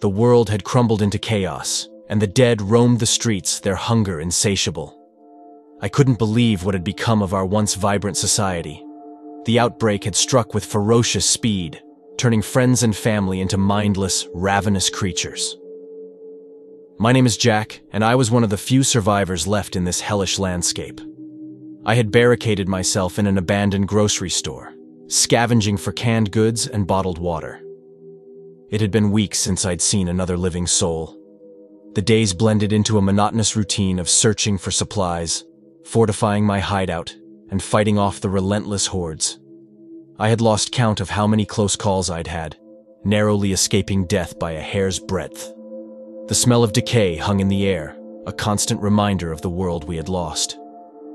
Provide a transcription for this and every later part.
The world had crumbled into chaos, and the dead roamed the streets, their hunger insatiable. I couldn't believe what had become of our once vibrant society. The outbreak had struck with ferocious speed, turning friends and family into mindless, ravenous creatures. My name is Jack, and I was one of the few survivors left in this hellish landscape. I had barricaded myself in an abandoned grocery store, scavenging for canned goods and bottled water. It had been weeks since I'd seen another living soul. The days blended into a monotonous routine of searching for supplies, fortifying my hideout, and fighting off the relentless hordes. I had lost count of how many close calls I'd had, narrowly escaping death by a hair's breadth. The smell of decay hung in the air, a constant reminder of the world we had lost.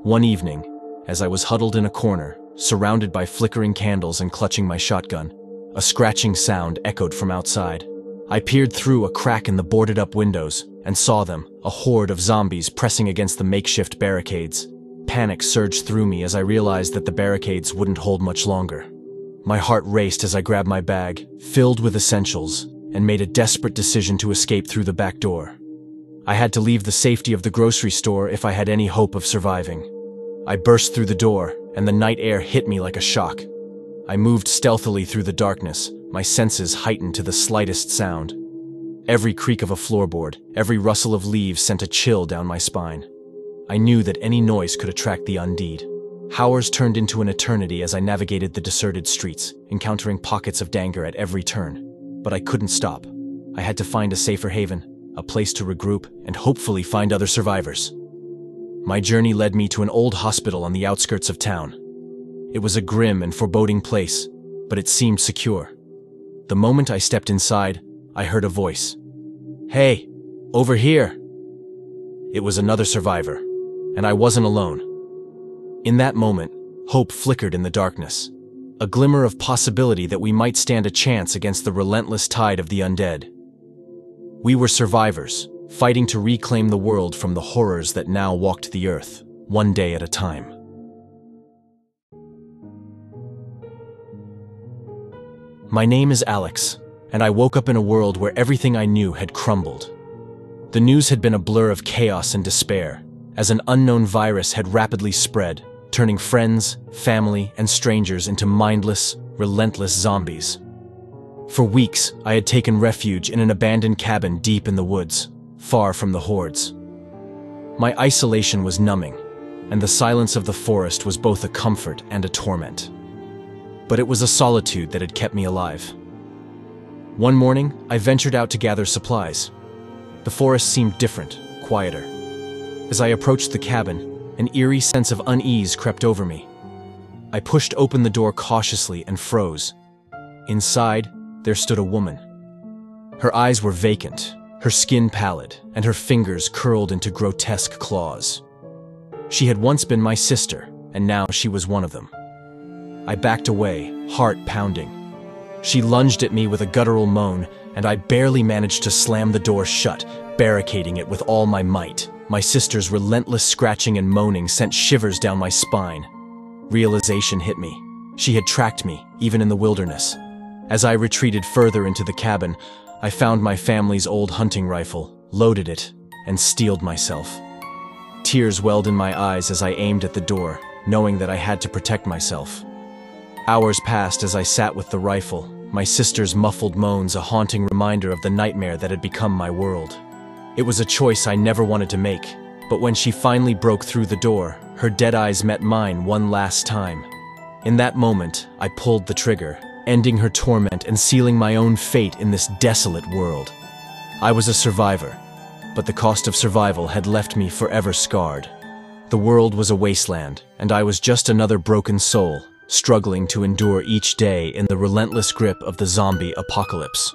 One evening, as I was huddled in a corner, surrounded by flickering candles and clutching my shotgun, a scratching sound echoed from outside. I peered through a crack in the boarded up windows and saw them, a horde of zombies pressing against the makeshift barricades. Panic surged through me as I realized that the barricades wouldn't hold much longer. My heart raced as I grabbed my bag, filled with essentials, and made a desperate decision to escape through the back door. I had to leave the safety of the grocery store if I had any hope of surviving. I burst through the door, and the night air hit me like a shock. I moved stealthily through the darkness, my senses heightened to the slightest sound. Every creak of a floorboard, every rustle of leaves sent a chill down my spine. I knew that any noise could attract the undead. Hours turned into an eternity as I navigated the deserted streets, encountering pockets of danger at every turn. But I couldn't stop. I had to find a safer haven, a place to regroup, and hopefully find other survivors. My journey led me to an old hospital on the outskirts of town. It was a grim and foreboding place, but it seemed secure. The moment I stepped inside, I heard a voice. Hey, over here! It was another survivor, and I wasn't alone. In that moment, hope flickered in the darkness, a glimmer of possibility that we might stand a chance against the relentless tide of the undead. We were survivors, fighting to reclaim the world from the horrors that now walked the earth, one day at a time. My name is Alex, and I woke up in a world where everything I knew had crumbled. The news had been a blur of chaos and despair, as an unknown virus had rapidly spread, turning friends, family, and strangers into mindless, relentless zombies. For weeks, I had taken refuge in an abandoned cabin deep in the woods, far from the hordes. My isolation was numbing, and the silence of the forest was both a comfort and a torment. But it was a solitude that had kept me alive. One morning, I ventured out to gather supplies. The forest seemed different, quieter. As I approached the cabin, an eerie sense of unease crept over me. I pushed open the door cautiously and froze. Inside, there stood a woman. Her eyes were vacant, her skin pallid, and her fingers curled into grotesque claws. She had once been my sister, and now she was one of them. I backed away, heart pounding. She lunged at me with a guttural moan, and I barely managed to slam the door shut, barricading it with all my might. My sister's relentless scratching and moaning sent shivers down my spine. Realization hit me. She had tracked me, even in the wilderness. As I retreated further into the cabin, I found my family's old hunting rifle, loaded it, and steeled myself. Tears welled in my eyes as I aimed at the door, knowing that I had to protect myself. Hours passed as I sat with the rifle, my sister's muffled moans a haunting reminder of the nightmare that had become my world. It was a choice I never wanted to make, but when she finally broke through the door, her dead eyes met mine one last time. In that moment, I pulled the trigger, ending her torment and sealing my own fate in this desolate world. I was a survivor, but the cost of survival had left me forever scarred. The world was a wasteland, and I was just another broken soul, struggling to endure each day in the relentless grip of the zombie apocalypse.